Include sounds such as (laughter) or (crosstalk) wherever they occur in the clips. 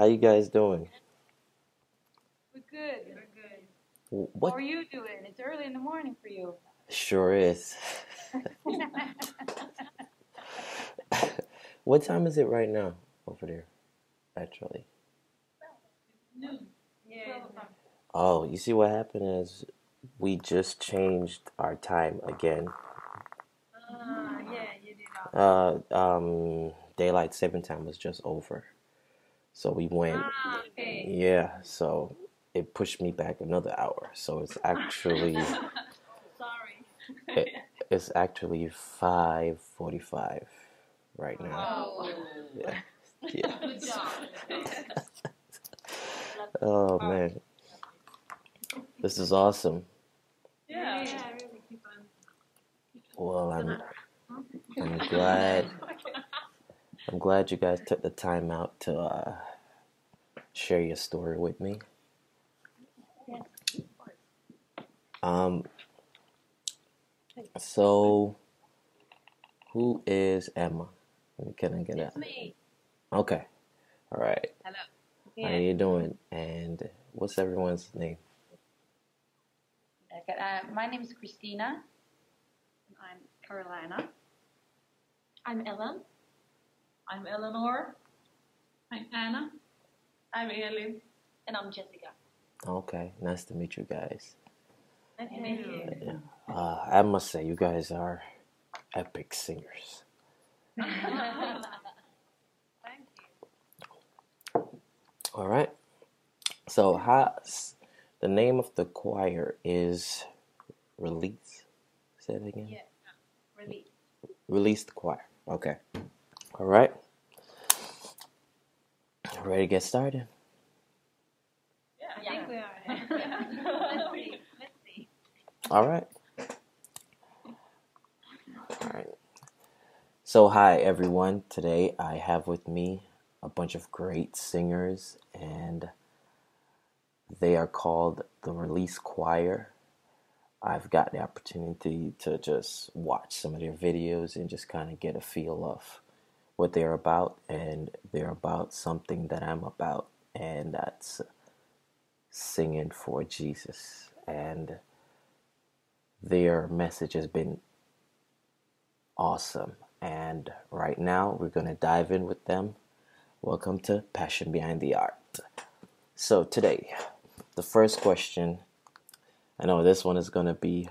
How you guys doing? We're good. We're good. W- How What are you doing? It's early in the morning for you. sure is. (laughs) what time is it right now over there? Actually. Noon. Yeah. Oh, you see what happened is we just changed our time again. Ah, yeah, you did that. Uh, um, daylight saving time was just over, so we went. Ah, okay. Yeah, so it pushed me back another hour. So it's actually (laughs) Sorry. it, (laughs) it's actually five forty-five right now. Oh. Yeah, (laughs) yeah. Good job. Oh man, this is awesome. Yeah. Yeah, really keep. Well, I'm I'm glad I'm glad you guys took the time out to uh, share your story with me. Um, so who is Emma? Can I get It's that? me. Okay, all right. Hello. How are you doing? And what's everyone's name? Uh, my name is Christina. I'm Carolina. I'm Ellen. I'm Eleanor. I'm Anna. I'm Aileen. And I'm Jessica. Okay, nice to meet you guys. Nice to meet you. Yeah. Uh, I must say, you guys are epic singers. Thank (laughs) you. All right. So, how, the name of the choir is Release. Say it again. Yeah. Really. Release the choir. Okay. All right. Ready to get started? Yeah, I think we are. (laughs) (laughs) Let's see. Let's see. All right. All right. So, hi everyone. Today I have with me a bunch of great singers, and they are called the Release Choir. I've got the opportunity to just watch some of their videos and just kind of get a feel of what they're about, and they're about something that I'm about, and that's singing for Jesus. And their message has been awesome. And right now, we're going to dive in with them. Welcome to Passion Behind the Art. So, today, the first question I know this one is going to be,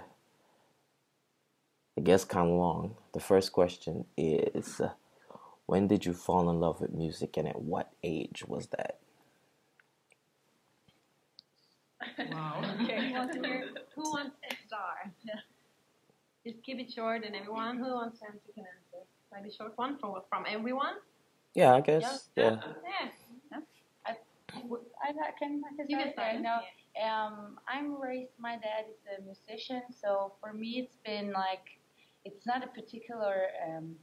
I guess, kind of long. The first question is uh, When did you fall in love with music, and at what age was that? Wow. (laughs) Okay. Who wants to hear? Who wants to start? (laughs) Just keep it short and everyone who wants to answer can answer. Maybe short one from from everyone. Yeah, I guess. Yeah. (laughs) Yeah. I, I can, I can You can start there. start. No, um, I'm raised. My dad is a musician, so for me, it's been like it's not a particular um,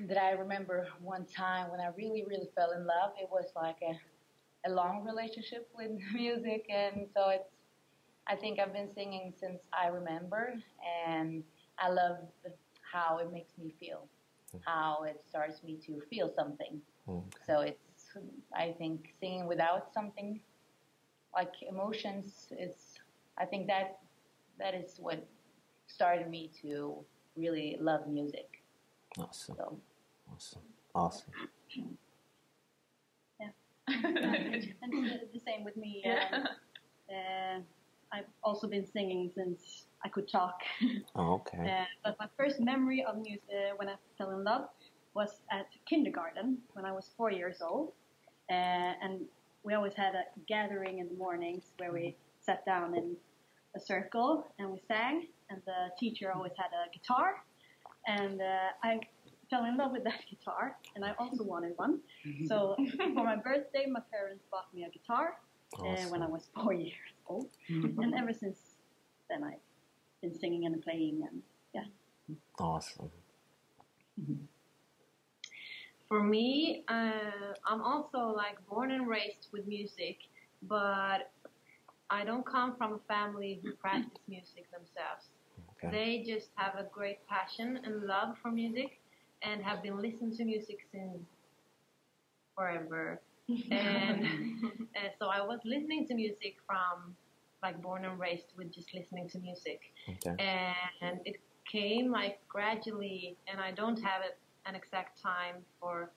that I remember one time when I really, really fell in love. It was like a a long relationship (laughs) with music, and so it's. I think I've been singing since I remember, and I love how it makes me feel, how it starts me to feel something. Mm. So it's, I think, singing without something like emotions is, I think that that is what started me to really love music. Awesome. So Awesome. Awesome. Yeah. (laughs) and the, the same with me. Um, uh, I've also been singing since I could talk. (laughs) Oh, okay. Uh, but my first memory of music uh, when I fell in love was at kindergarten when I was four years old. Uh, and we always had a gathering in the mornings where we sat down in a circle and we sang. And the teacher always had a guitar. And uh, I fell in love with that (laughs) guitar, and I also wanted one. So for my birthday, my parents bought me a guitar uh, when I was (laughs) four years old, and ever since then I've been singing and playing, and yeah. Awesome. For me, uh, I'm also like born and raised with music, but I don't come from a family who (laughs) practice music themselves. Okay. They just have a great passion and love for music and have been listening to music since forever. (laughs) and uh, so I was listening to music from like born and raised with just listening to music, Okay. and it came like gradually, and I don't have it, an exact time for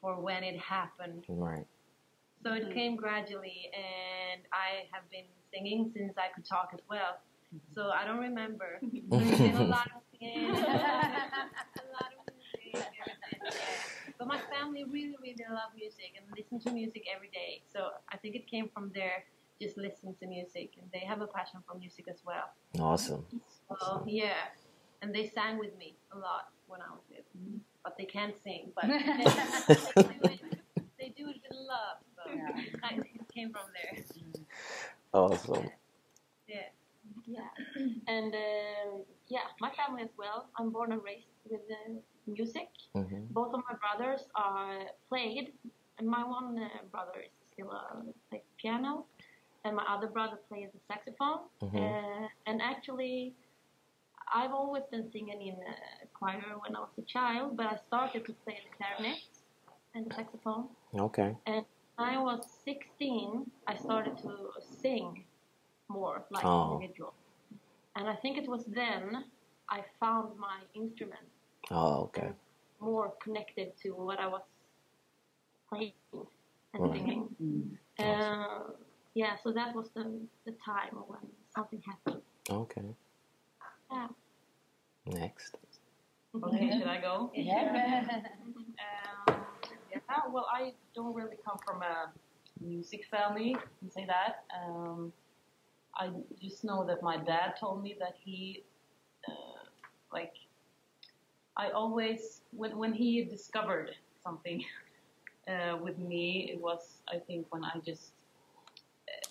for when it happened. Right. So it came gradually, and I have been singing since I could talk as well. So I don't remember. (laughs) There's been a lot of singing, a lot of music, But my family really, really love music and listen to music every day. So I think it came from there, just listening to music, and they have a passion for music as well. Awesome. So yeah, and they sang with me a lot when I was little, but they can't sing. But (laughs) they, they, do, it, they do it with love. So I, it came from there. Awesome. Yeah. Yeah, and um, yeah, my family as well. I'm born and raised with music. hmm Both of my brothers are played, and my one uh, brother is still uh, like piano, and my other brother plays the saxophone. Mhm. Uh, and actually, I've always been singing in a choir when I was a child, but I started to play the clarinet and the saxophone. Okay. And when I was 16, I started to sing more like Oh. individual. And I think it was then I found my instrument Oh, okay. more connected to what I was playing and Right. singing. Uh, yeah, so that was the, the time when something happened. Okay. Yeah. Next. Okay, should I go? Yeah. Um, (laughs) yeah, well, I don't really come from a music family, you can say that. Um, I just know that my dad told me that he, uh, like, I always, when, when he discovered something (laughs) uh, with me, it was, I think, when I just,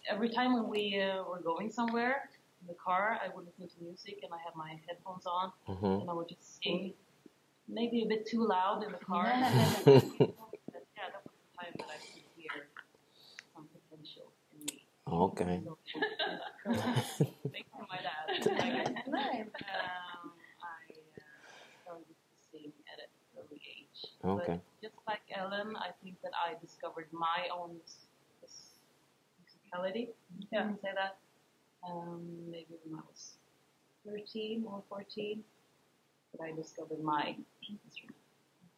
every time when we uh, were going somewhere in the car, I would listen to music and I had my headphones on hmm and I would just sing, maybe a bit too loud in the car. Yeah, (laughs) that was the time that I could hear some potential in me. Okay. So, thanks to my dad. Like, (laughs) Nice. um, I uh, started to sing at an early age. Okay. But just like Ellen, I think that I discovered my own s- s- musicality. Yeah, I can say that. Um, maybe when I was 13 or 14, that I discovered my instrument.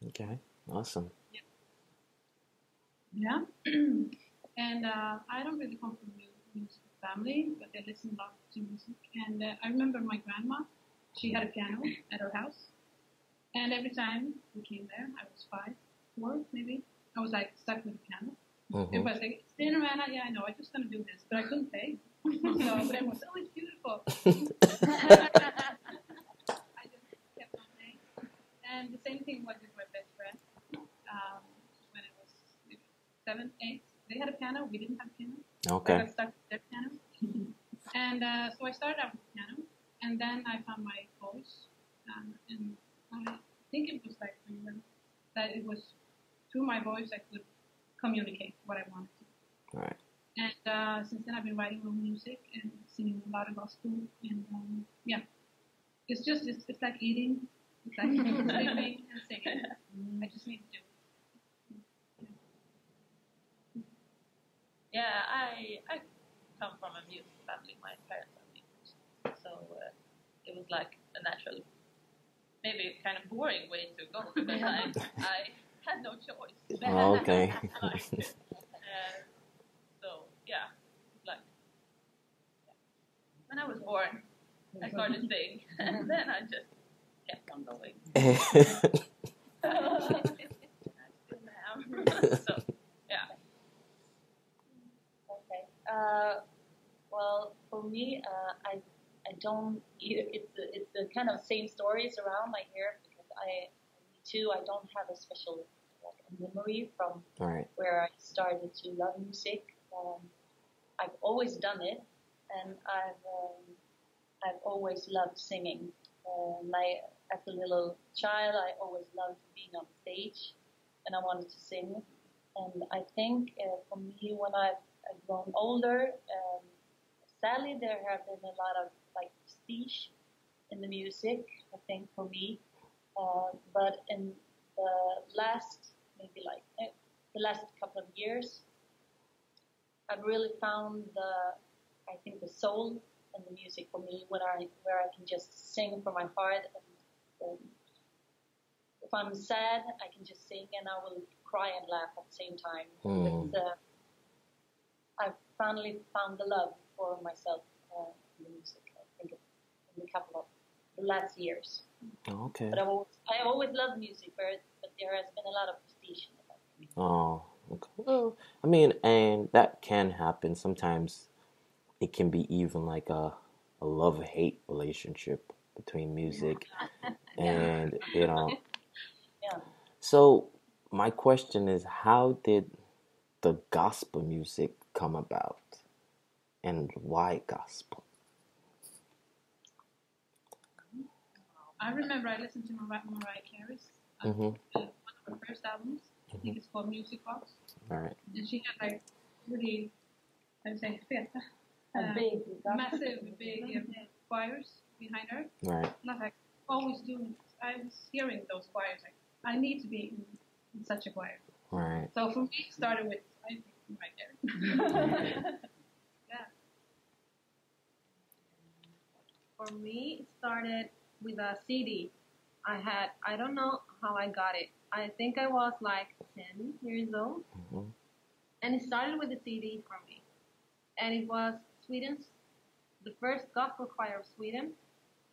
Okay. Awesome. Yeah. (clears throat) (clears throat) and uh, I don't really come from a music family, but I listen a lot to music. And uh, I remember my grandma, she had a piano at her house. And every time we came there, I was five, four maybe, I was like stuck with the piano. hmm Everybody's like, stand around, yeah, I know, I just gonna do this, but I couldn't play. (laughs) so, but everyone was, oh, it's beautiful. (laughs) I just kept on playing. And the same thing was with my best friend. Um, when I was seven, eight, they had a piano, we didn't have a piano. I Okay. got stuck with their piano. (laughs) and uh, so I started out with piano, and then I found my voice. Um, and I think it was like that it was through my voice I could communicate what I wanted to. All right. And uh, since then, I've been writing my music and singing a lot of gospel. And um, yeah, it's just it's, it's like eating, it's like (laughs) sleeping and singing. I just need to do. it. Yeah, I I come from a music family. My parents are musicians, so uh, it was like a natural, maybe kind of boring way to go because (laughs) I I had no choice. (laughs) Okay. Like, uh, (laughs) so yeah, like yeah. when I was born, I started singing, and then I just kept on going. Still am. so yeah. Okay. Uh, well, for me, uh, I I don't. Either, it's the, it's the kind of same stories around I hear because I too. I don't have a special like a memory from right. where I started to love music. Um, I've always done it, and I've um, I've always loved singing. Uh, my as a little child, I always loved being on stage, and I wanted to sing. And I think uh, for me, when I've grown older, um, sadly there have been a lot of like prestige in the music. I think for me, uh, but in the last maybe like eh, the last couple of years, I've really found the, I think the soul and the music for me when I where I can just sing from my heart. And, um, if I'm sad, I can just sing and I will cry and laugh at the same time. Mm. It's, uh, finally found the love for myself uh, in the music. I think in a couple of the last years. Okay. But I've always, I always loved music, but, but there has been a lot of prestige in it. Oh, okay. Well, I mean, and that can happen. Sometimes it can be even like a, a love hate relationship between music (laughs) and, you know. (laughs) Yeah. So, my question is how did the gospel music come about? And why gospel? I remember I listened to Mariah, Mariah Carey's uh, Mm-hmm. uh, one of her first albums. I think it's called Music Box, All right. and she had like really, I would say, feta, A uh, big massive, (laughs) big uh, choirs behind her. All right. Not like always doing. I was hearing those choirs. Like I need to be in, in such a choir. All right. So for me, it started with I think (laughs) yeah. For me, it started with a CD. I had, I don't know how I got it. I think I was like 10 years old. Mhm. And it started with a CD for me. And it was Sweden's, the first gospel choir of Sweden.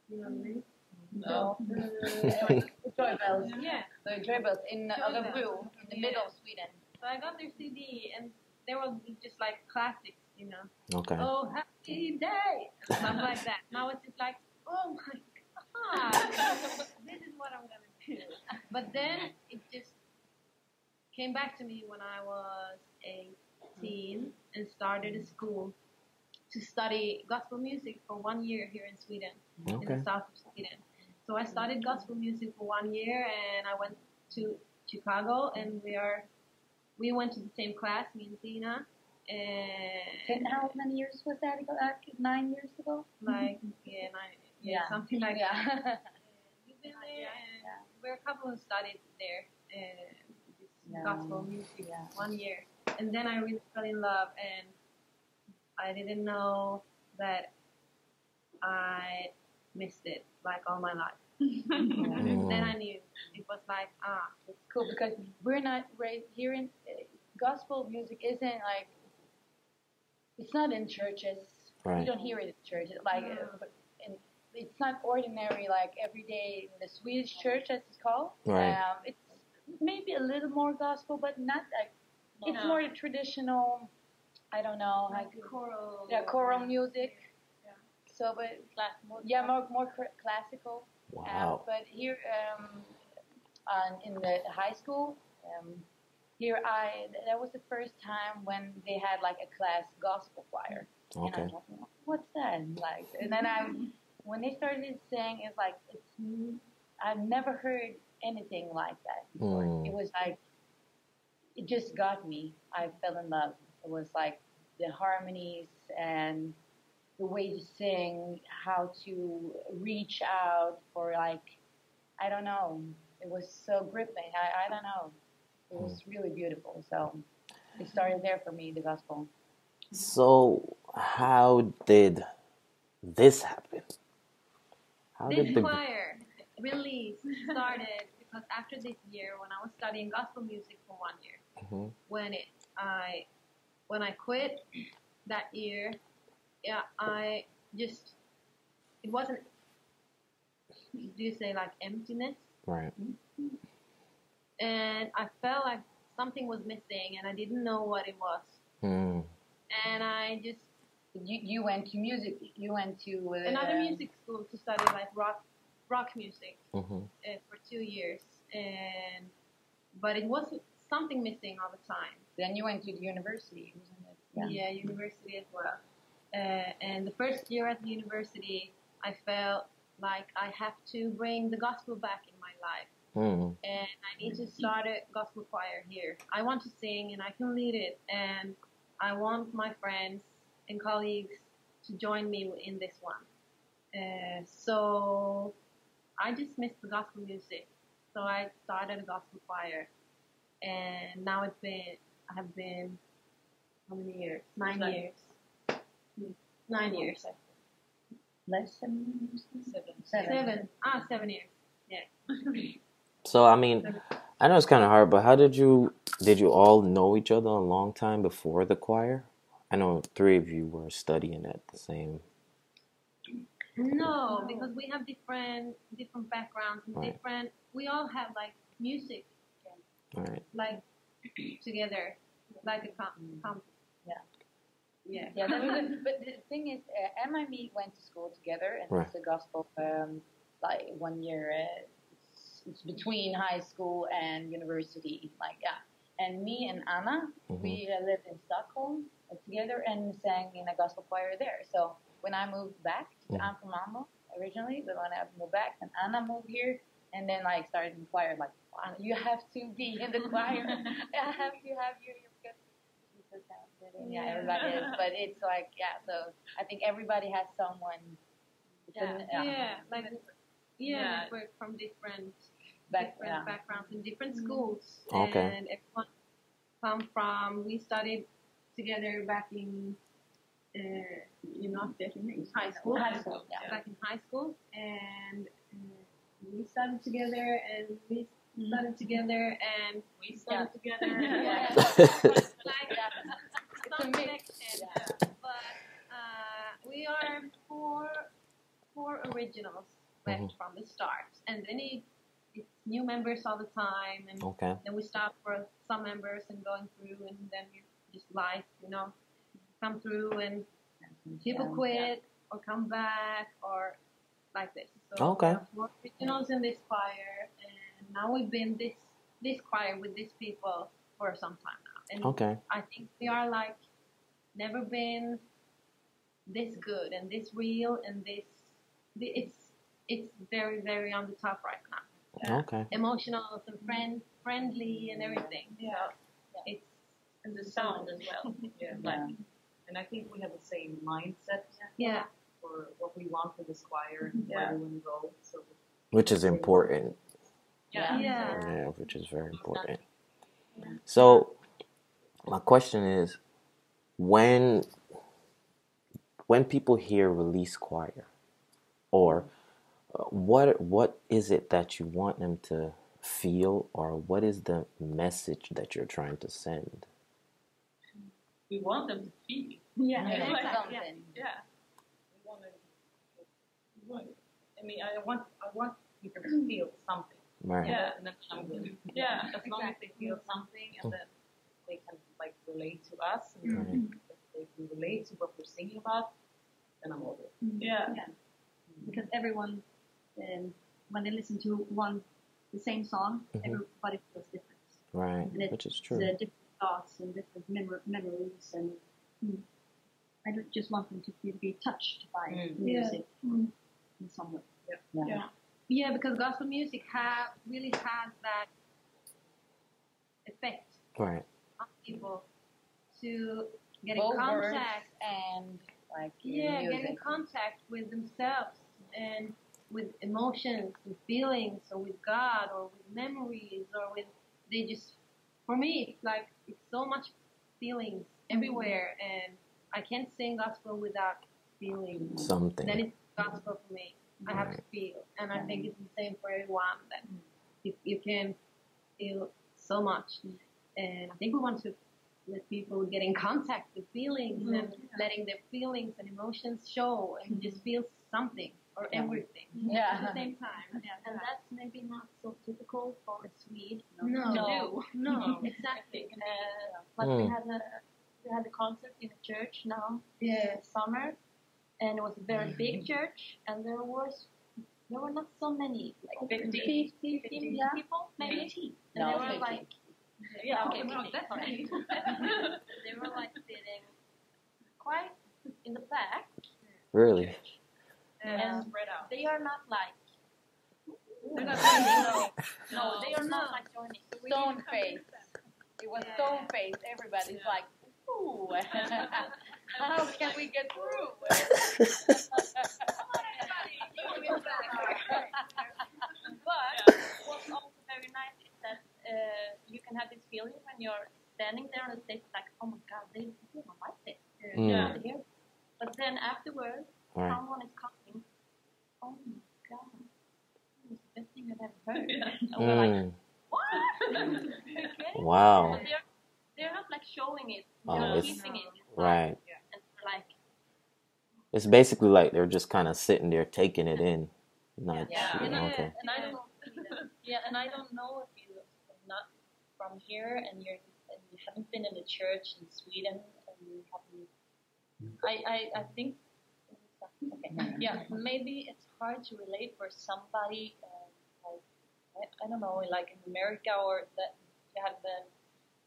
You know the name? No. (laughs) Joy bells. Yeah. The joy bells in Joy bells. Örebro, in the middle of Sweden. So I got their CD and there were just like classics, you know. Okay. Oh, happy day! Stuff like that. And I was just like, oh my god, this is what I'm gonna do. But then it just came back to me when I was 18 and started a school to study gospel music for one year here in Sweden, in the south of Sweden. So I studied gospel music for one year and I went to Chicago and we are we went to the same class, me and Tina. And And how many years was that ago? Uh, nine years ago? like yeah, nine, yeah, Yeah. something like that. (laughs) yeah. We've been there, and Yeah. we're a couple who studied there, uh, gospel music Yeah. one year, and then I really fell in love, and I didn't know that I missed it like all my life. Mm. Then I knew it was like ah, It's cool because we're not raised here in uh, gospel music isn't like it's not in churches. We Right. don't hear it in churches. Like uh, in, it's not ordinary like every day in the Swedish church as it's called. Right. Um, it's maybe a little more gospel, but not like it's No. more traditional. I don't know, like choral. yeah, choral music. Yeah. So, but Class, more yeah, more more cr- classical. Um, Wow. but here, um, on, in the high school, um, here I that was the first time when they had like a class gospel choir. And I Okay. was like, what's that like? And then I, when they started saying, it's like it's I've never heard anything like that before. Mm. It was like it just got me. I fell in love. It was like the harmonies and the way to sing, how to reach out for like, I don't know. It was so gripping. I, I don't know. It was really beautiful. So it started there for me, the gospel. So, how did this happen? How This did the choir really started (laughs) because after this year, when I was studying gospel music for one year, Mhm. when it I when I quit that year, yeah, I just it wasn't. Do you say like emptiness? right? And I felt like something was missing, and I didn't know what it was. Mm. And I just You, you went to music. You went to uh, another music school to study like rock rock music. hmm uh, for two years, and but it was something missing all the time. Then you went to the university, wasn't it? Yeah, university as well. Uh, and the first year at the university, I felt like I have to bring the gospel back in my life, Mm. and I need to start a gospel choir here. I want to sing, and I can lead it, and I want my friends and colleagues to join me in this one. Uh, so I just missed the gospel music. So I started a gospel choir. and now it's been I have been how many years? Nine Nine. years. Nine years. Less than Seven. seven. Seven. Ah, seven years. Yeah. (laughs) so I mean, I know it's kind of hard, but how did you did you all know each other a long time before the choir? I know three of you were studying at the same. No, because we have different different backgrounds and Right. different. We all have like music All right. like together, like a com. com Yeah. Yeah. Good. But the thing is, uh, Emma and me went to school together, and Right. it's a gospel, um, like one year. Uh, it's, it's between high school and university, like yeah. And me and Anna, Mhm. we uh, lived in Stockholm uh, together and sang in a gospel choir there. So when I moved back, to, Mhm. I'm from Malmo originally, but when I moved back, and Anna moved here, and then like started in choir, like you have to be in the choir. (laughs) (laughs) I have to have you here because she's so talented, and yeah, everybody is. (laughs) But it's like yeah, so I think everybody has someone. Yeah, yeah. yeah, like yeah, Yeah. network from different Back, different yeah. backgrounds in different schools. Okay. And everyone come from. We studied together back in uh, you know high school. High school, yeah. Back in high school, and uh, we studied together, and we studied together, and we studied together. (laughs) Yeah. (laughs) like Yeah. some It's a mix. connection. Yeah. But uh, we are four four originals left Mhm. from the start, and then it, it's new members all the time, and Okay. then we stop for some members and going through, and then we just life, you know, come through, and people Yeah. quit or come back or like this. So Okay. we have four originals in this choir, and now we've been this this choir with these people for some time now, and Okay. I think we are like never been this good and this real and this the- it's it's very very on the top right now. Okay. Emotional and friend friendly and everything. Yeah. So it's And the sound as well. (laughs) Yeah. Yeah. And I think we have the same mindset yeah for what we want for this choir and where we want to go. So Which is important. yeah. Yeah, which is very important. So, my question is, when when people hear release choir, or uh, what what is it that you want them to feel, or what is the message that you're trying to send? we want them to feel. Yeah. (laughs) Yeah, Like, something. Yeah. We want to, we want, I mean, I want, I want people to feel something. Right. Yeah. And then I'm good. Yeah, As long as they feel something and then they can like relate to us and if they can relate to what we're singing about, then I'm over it. Yeah. Because everyone, um, when they listen to one, the same song, Mhm. everybody feels different. Right. And it's Which is true. The different thoughts and different memor- memories, and mm, I don't just want them to be, be touched by Mm. the Yeah. music Mm. in some way. Yeah. Yeah, because gospel music have really has that effect Right. on people to get in Both words contact. and like Yeah, music. get in contact with themselves and with emotions and feelings, or with God, or with memories, or with they just. For me, it's like it's so much feelings mm-hmm. everywhere, and I can't sing gospel without feeling. Something. Then it's gospel for me. I have to feel, and I think mm-hmm. it's the same for everyone. That mm-hmm. you, you can feel so much, and I think we want to let people get in contact with feelings and letting their feelings and emotions show, and just feel something or Yeah. everything (laughs) Yeah. at the same time. Yeah. And that's maybe not so typical for a Swede. No, No. (laughs) no, exactly. (laughs) Uh, but we Mm. had a we had a concert in a church now Yeah. this summer, and it was a very big church, and there was there were not so many, like 50. 50, 15 Yeah. people, maybe. And No, they were 50. like, yeah, okay, no, 50, that's sorry. they were like sitting quite in the back, Really. And Spread out. they are not like. They're not (laughs) no, no, they are not like joining. Stone face. It was Yeah. stone face. Everybody's like, ooh, (laughs) (laughs) how can we get through? But what's also very nice is that uh, you can have this feeling when you're standing there on the stage, like, oh my god, they they don't like it. Mm. Yeah. Here. But then afterwards, Right. someone is coming. Oh my god, this is the best thing I've ever heard. Yeah. (laughs) And we're like, Mm. what? okay. (laughs) (laughs) Wow. But they're, they're not like showing it, Oh, they're it's- keeping it. inside. Right. And we're like, It's basically like they're just kind of sitting there taking it in. Not yeah, you and, I, okay. and I don't know. Yeah, and I don't know if you are not from here and you're and you haven't been in a church in Sweden and you haven't. I I, I think. Okay. Yeah, (laughs) maybe it's hard to relate for somebody um, like I, I don't know, like in America or that you have the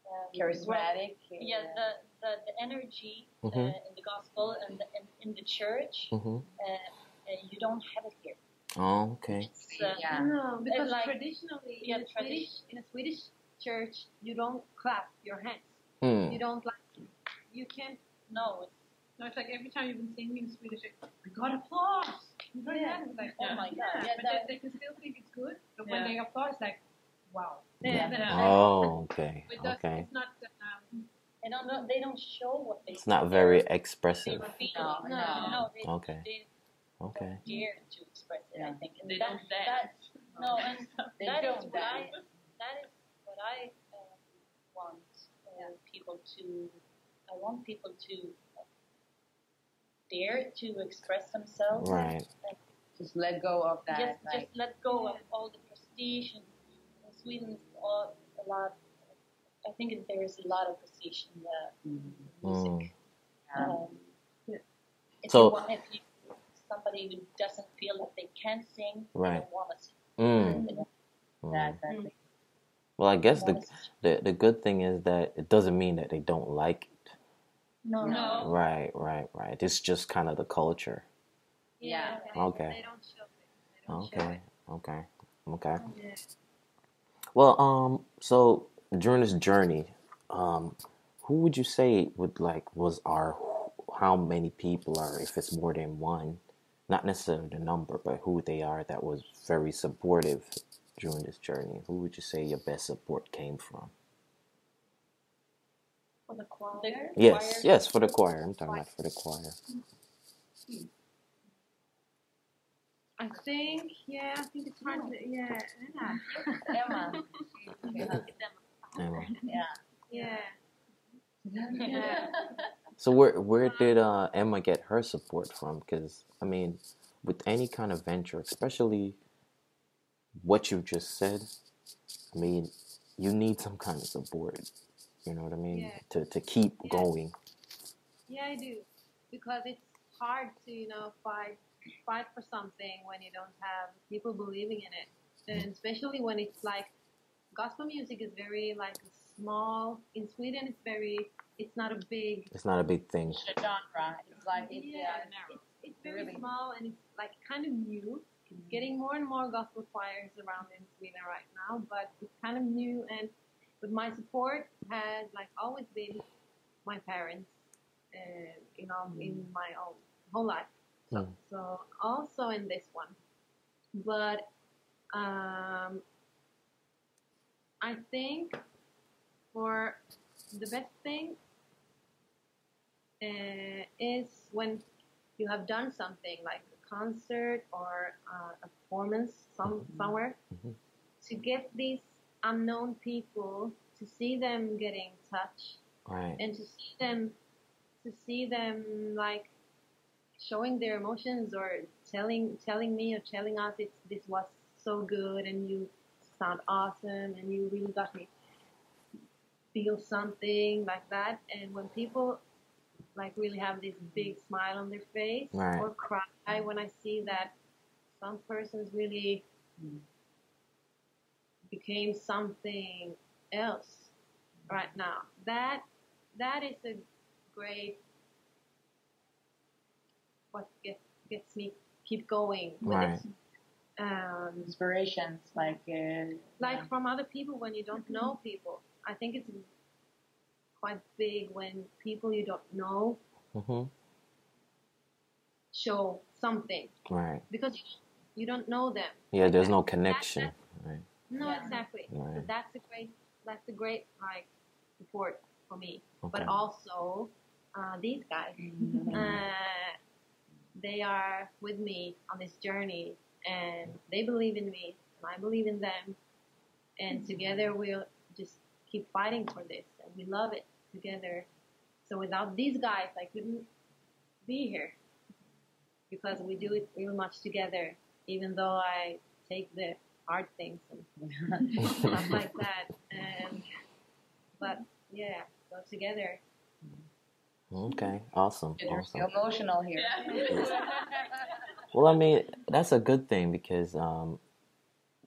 um, Charismatic. Yeah, the the, the energy Mhm. uh, in the gospel and the, in, in the church, hmm uh, uh, you don't have it here. Oh, okay. It's, uh, Yeah. No, because like- traditionally yeah, in, a Swedish, in a Swedish church, you don't clap your hands. Hmm. You don't like. You can't. No, it's, No, it's like every time you've been singing in Swedish, like, we got applause. We got Yeah. It's like, oh my god, yeah, yeah, but that, they, they can still think it's good. But Yeah. when they applaud, it's like, wow. yeah. Yeah. Oh, okay. But that's, Okay. it's not. Um, They don't know. They don't show what they. It's not very expressive. feel. No, no, no. no. They, Okay. they Okay. dare to express it. I think. And They that, don't dance. That, no, and (laughs) They that is don't what I. That is what I um, want uh, people to. I want people to dare to express themselves. Right. Just let go of that. just like, just let go of all the prestige and in Sweden it's all a lot I think there is a lot of prestige in the mm, music. yeah. Um, if So- you want, if you somebody who doesn't feel that they can sing, Right. don't want to sing. Mm. They don't Mm. Exactly. Well, I guess the, the the good thing is that it doesn't mean that they don't like it. No, no. No. Right, right, right. It's just kind of the culture. Yeah. Okay. They don't show. They don't show Okay, okay, okay. Yeah. Well, um, so during this journey, um, who would you say would like was our how many people are if it's more than one, not necessarily the number, but who they are that was very supportive during this journey? Who would you say your best support came from? For the choir. Yes, choir. yes, for the choir. I'm talking about for the choir. I think. Yeah. I think it's hard. To, yeah. Emma. Emma. Yeah. Yeah. yeah. (laughs) So where where did uh, Emma get her support from? Because I mean, with any kind of venture, especially what you just said, I mean, you need some kind of support. You know what I mean? Yeah. To to keep Yeah. going. Yeah, I do, because it's hard to you know fight fight for something when you don't have people believing in it, and especially when it's like gospel music is very like small. In Sweden, it's very it's not a big It's not a big thing. The genre. It's like it's yeah, yeah. it's, it's very Really? small and it's like kind of new. It's getting more and more gospel choirs around in Sweden right now, but it's kind of new. And but my support has like always been my parents, and you know, in my own whole life. So, Mm. so also in this one, but um, I think for the best thing uh, is when you have done something like a concert or uh, a performance some, somewhere Mhm. to get these unknown people to see them getting touched Right. and to see them to see them like showing their emotions or telling telling me or telling us it's this was so good and you sound awesome and you really got me feel something like that and when people like really have this big smile on their face Right. or cry when I see that some persons really became something else right now. That that is a great what gets gets me keep going with Right. Um, Inspirations like uh, like from other people when you don't know people. I think it's quite big when people you don't know hmm show something Right. because you don't know them. Yeah. There's no That- connection. that- Right. No, Yeah. exactly. So that's a great that's a great like support for me. Okay. But also uh, these guys, uh, they are with me on this journey, and they believe in me, and I believe in them, and together we'll just keep fighting for this, and we love it together. So without these guys, I couldn't be here because we do it real much together. Even though I take the hard things and (laughs) stuff like that, and but yeah, go together. Okay, awesome, You're awesome. emotional here. (laughs) Well, I mean, that's a good thing because um,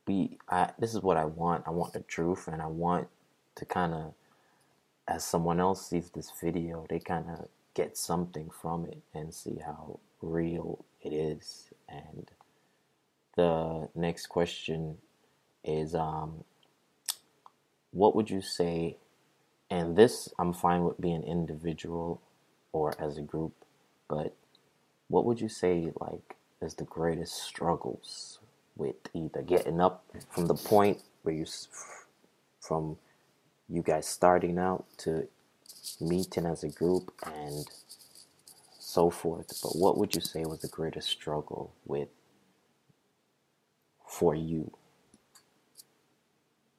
we. I this is what I want. I want the truth, and I want to kind of, as someone else sees this video, they kind of get something from it and see how real it is. And the next question is, um, what would you say? And this, I'm fine with being individual or as a group, but what would you say like is the greatest struggles with either getting up from the point where you from you guys starting out to meeting as a group and so forth but what would you say was the greatest struggle with for you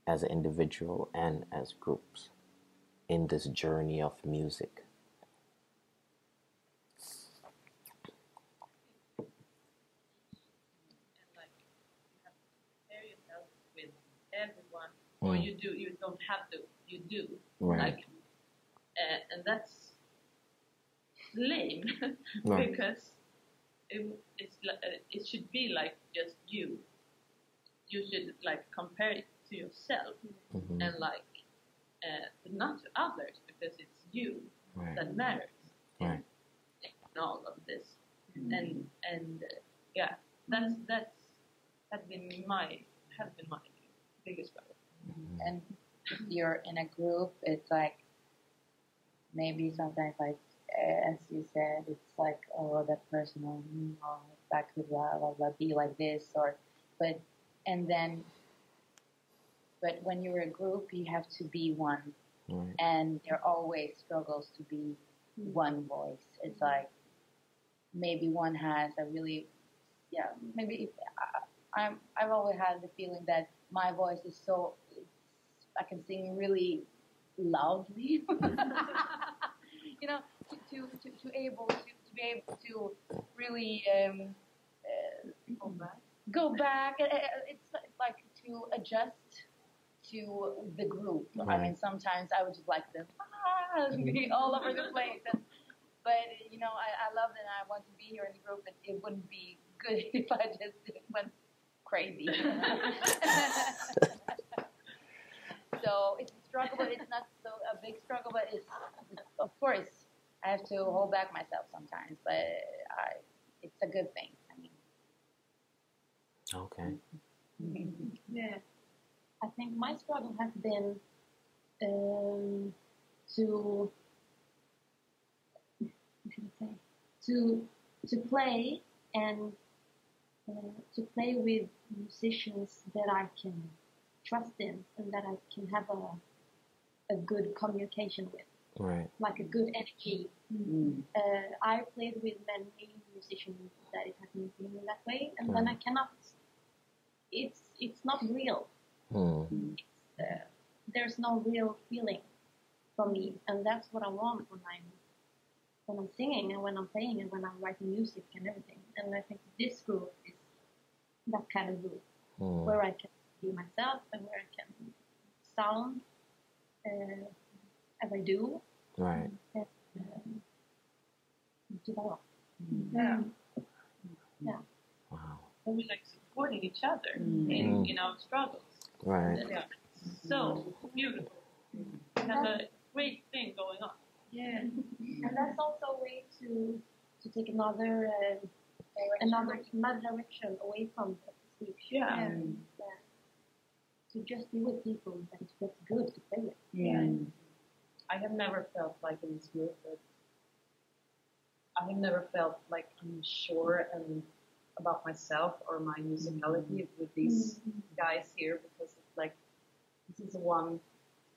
as an individual and as groups in this journey of music and like you have to compare yourself with everyone, or you do. You don't have to. You do. right Like, uh, and that's lame (laughs) Right. because it, it's it should be like just you. You should like compare it to yourself Mhm. and like, uh, but not to others because it's you right that matters Right. in all of this. And and uh, yeah, that's that's has been my has been my biggest struggle. and if you're in a group, it's like maybe sometimes like as you said, it's like oh that person, oh that could blah blah blah be like this or, but and then, but when you're a group, you have to be one, right and there always struggles to be one voice. It's like maybe one has a really, yeah, maybe if, I, I'm I've always had the feeling that my voice is so I can sing really loudly. (laughs) you know, to to, to, to able to, to be able to really um, uh, Go back. Go back. It's like to adjust to the group. I mean, sometimes I would just like to ah, (laughs) be all over the place. And, but you know, I, I love that I want to be here in the group. And it wouldn't be good (laughs) if I just went crazy. (laughs) so it's a struggle, but it's not so a big struggle. But it's of course I have to hold back myself sometimes, but I, it's a good thing. I mean. okay Yeah. I think my struggle has been um, to what can I say to to play and uh, to play with musicians that I can trust in and that I can have a a good communication with, right like a good energy. Uh, I played with many musicians that it hasn't been that way, and then I cannot. It's it's not real hmm. uh, there's no real feeling for me, and that's what I want when I'm when I'm singing and when I'm playing and when I'm writing music and everything. And I think this group is that kind of group Hmm. where I can be myself and where I can sound uh, as I do right and um, develop. Yeah. wow And we like supporting each other Mm. in Mm. in our struggles. right Yeah. So beautiful. We have a great thing going on. Yeah, and that's also a way to to take another uh, another another direction away from the speech. Yeah. And, uh, to just be with people that it feels good to play with. Yeah. I have never felt like in this group that I have never felt like unsure and about myself or my musicality mm-hmm. with these mm-hmm. guys here because it's like this is the one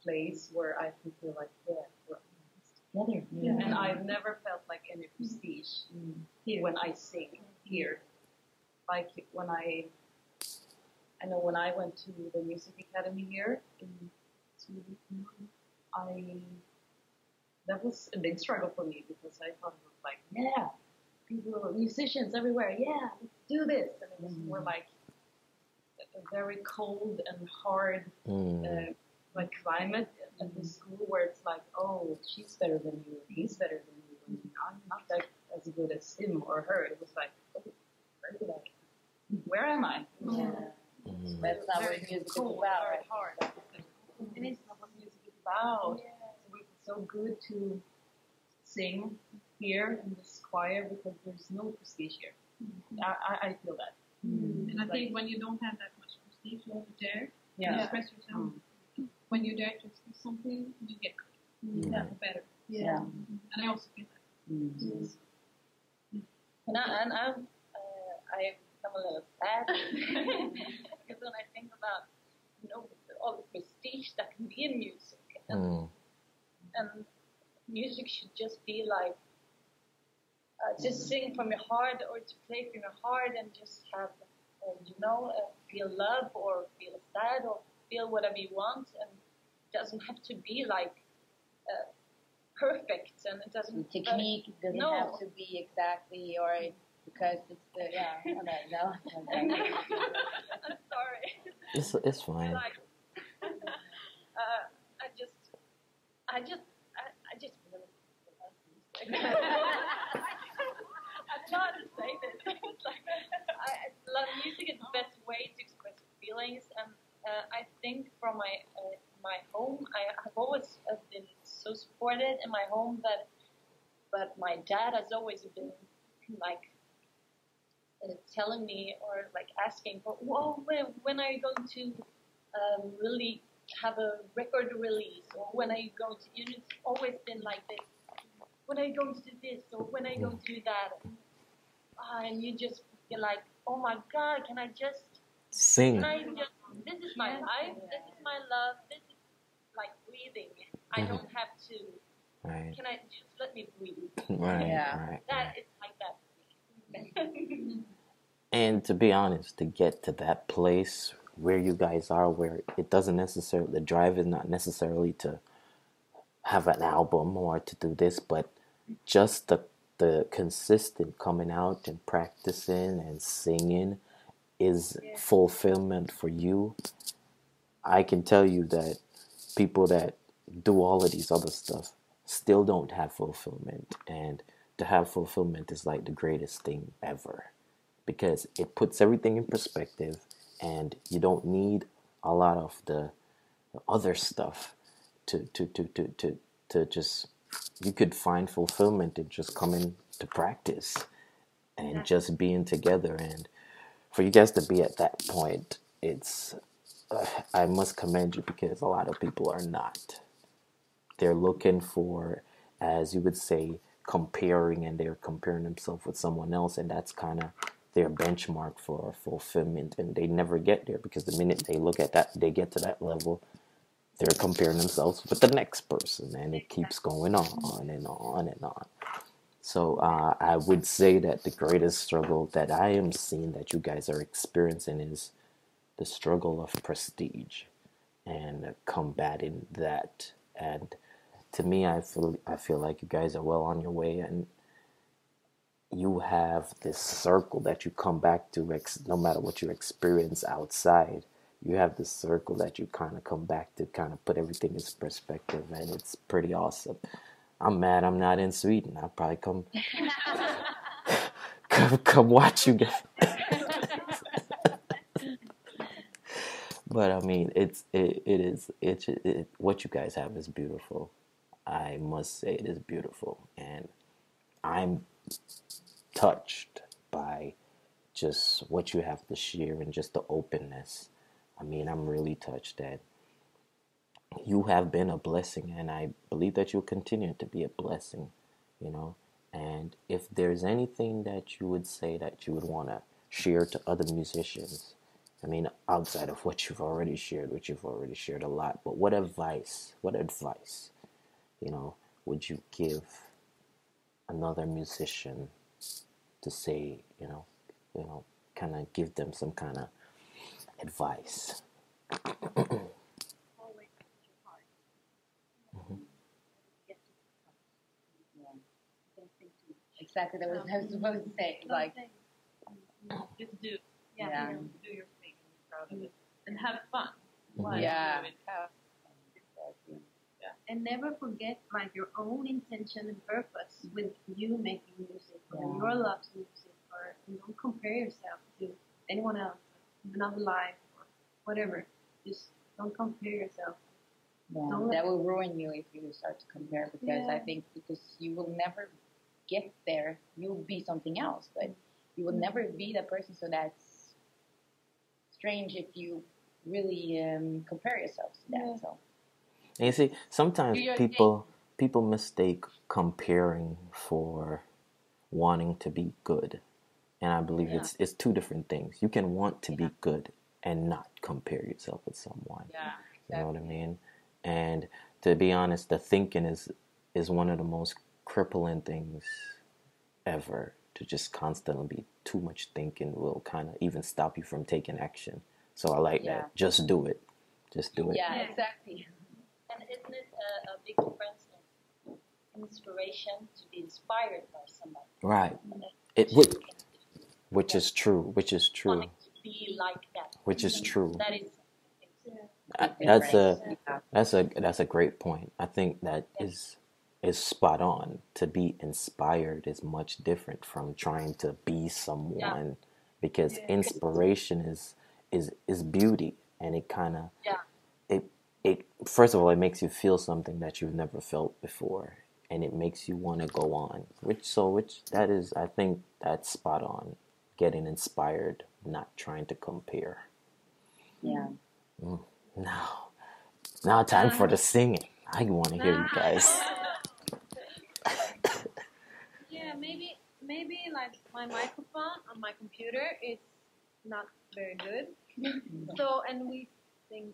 place where I can feel like, yeah, we're together. Yeah. And I've never felt like any mm-hmm. prestige Here. when I sing here. Like when I, I know when I went to the music academy here in Sweden, I that was a big struggle for me because I thought it was like, yeah, people, musicians everywhere, yeah, let's do this, and it was more like a, a very cold and hard Mm. uh, like climate at the school where it's like, oh, she's better than you, he's better than you, and I'm not that as good as him or her. It was like, oh, where did I? Where am I? Yeah. Mm. That's not what Very music is about, very right? hard. And it's not what music is about. So it's so good to sing here in this choir because there's no prestige here. Mm-hmm. I, I, I feel that. Mm-hmm. And I Like- think when you don't have that much prestige, you dare to dare Yeah. express yourself. Mm. When you dare to express something, you get good. Mm. Yeah. better. Yeah. Mm-hmm. And I also feel that. Mm. And, I, and I'm, uh, I become a little sad (laughs) because when I think about you know all the prestige that can be in music, and, Mm. and music should just be like uh, just sing from your heart or to play from your heart and just have uh, you know uh, feel love or feel sad or feel whatever you want, and it doesn't have to be like uh, perfect, and it doesn't The technique doesn't No. have to be exactly or because it's the yeah. Okay, no. Okay. I'm sorry. It's it's fine. like uh, I just I just I, I just really love music. I'm not to say this. It's like, I, I love music is the best way to express feelings and uh, I think from my uh, my home I have always uh, been so supported in my home that but my dad has always been like uh, telling me or like asking for, well, when, when are you going to um, really have a record release or when are you going to, you know, it's always been like this. When are you going to do this or when are you going to do that? Ah, and you just feel like, oh my God, can I just, Sing. can I just, this is my life, this is my love, this is like breathing. I Mhm. don't have to, Right. can I just let me breathe? (laughs) Right. Yeah. Right. That right. is like that. (laughs) And to be honest, to get to that place where you guys are, where it doesn't necessarily, the drive is not necessarily to have an album or to do this, but just the the consistent coming out and practicing and singing is fulfillment for you. I can tell you that people that do all of these other stuff still don't have fulfillment, and to have fulfillment is like the greatest thing ever because it puts everything in perspective and you don't need a lot of the other stuff to to to to to, to just you could find fulfillment in just coming to practice and just being together. And for you guys to be at that point it's uh, I must commend you because a lot of people are not they're looking for as you would say comparing and they're comparing themselves with someone else and that's kind of their benchmark for fulfillment and they never get there because the minute they look at that they get to that level they're comparing themselves with the next person and it keeps going on and on and on. So uh, i would say that the greatest struggle that i am seeing that you guys are experiencing is the struggle of prestige and combating that and to me i feel i feel like you guys are well on your way and you have this circle that you come back to ex- no matter what you experience outside you have this circle that you kind of come back to kind of put everything in perspective and it's pretty awesome. I'm mad i'm not in sweden. I'll probably come (laughs) come, come watch you guys. (laughs) But i mean it's it, it is it, it what you guys have is beautiful i must say it is beautiful and i'm touched by just what you have to share and just the openness. I mean, I'm really touched that you have been a blessing, and I believe that you'll continue to be a blessing, you know. And if there's anything that you would say that you would want to share to other musicians, I mean, outside of what you've already shared, which you've already shared a lot, but what advice, what advice, you know, would you give another musician to say, you know, you know, kind of give them some kind of advice? Always put your heart. Mhm. Get to Yeah. don't think too much. Exactly. That was I was supposed to say. Don't Like. Just do. Yeah. Yeah. You know, do your thing and be proud of it. And have fun. While Yeah. You and never forget like your own intention and purpose with you making music or Yeah. your love to music or and don't compare yourself to anyone else another life or whatever just don't compare yourself yeah, Don't that will ruin you if you start to compare because I think because you will never get there. You'll be something else, but you will never be that person. So that's strange if you really um, compare yourself to that. Yeah. So And you see, sometimes people people mistake comparing for wanting to be good, and I believe Yeah. it's it's two different things. You can want to be good and not compare yourself with someone. yeah, You know what I mean? And to be honest, the thinking is is one of the most crippling things ever. To just constantly be too much thinking will kind of even stop you from taking action. So I like Yeah. that. Just do it. Just do it. yeah, Yeah. exactly. And isn't it a, a big difference in inspiration to be inspired by somebody? Right. And then It to would, which is true. Which is true. to be like that. Which is mm-hmm. true. That is uh, I- That's a that's a that's a great point. I think that is is spot on. To be inspired is much different from trying to be someone because inspiration is is is beauty and it kind of Yeah. It it first of all it makes you feel something that you've never felt before and it makes you want to go on. Which so which that is I think that's spot on. Getting inspired, not trying to compare. Yeah. Mm, now, now time for the singing. I want to hear you guys. (laughs) yeah maybe maybe like my microphone on my computer is not very good (laughs) so and we sing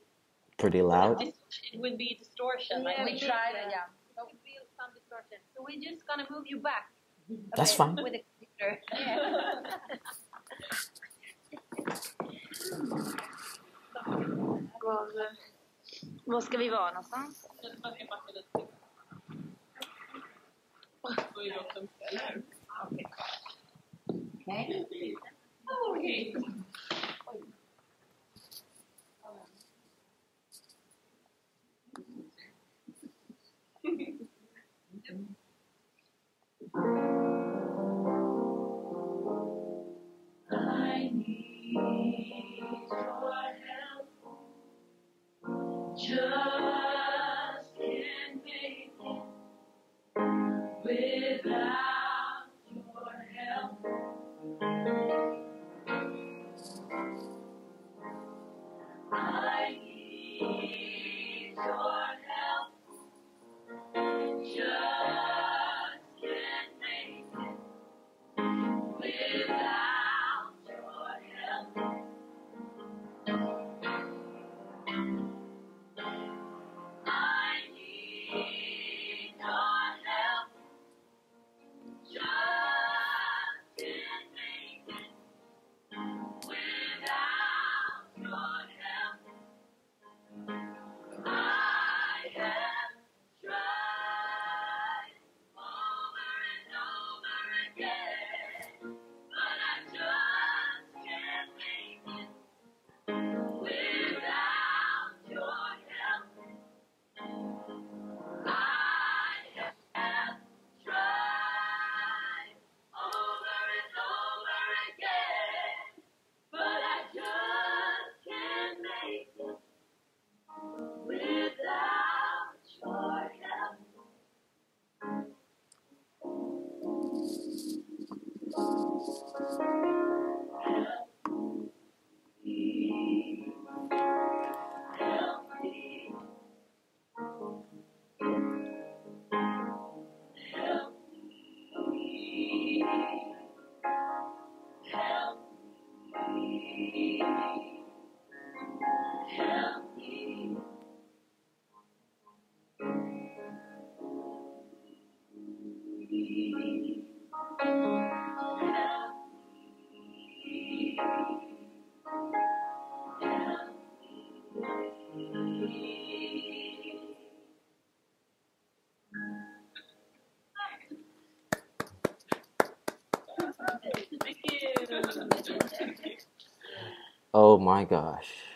Pretty loud. It would be distortion. Like Yeah, We we tried it. Yeah. so we feel some distortion so we're just gonna move you back a That's fine. with the computer (laughs) Var, var ska vi vara någonstans? (laughs) Man är Oh my gosh.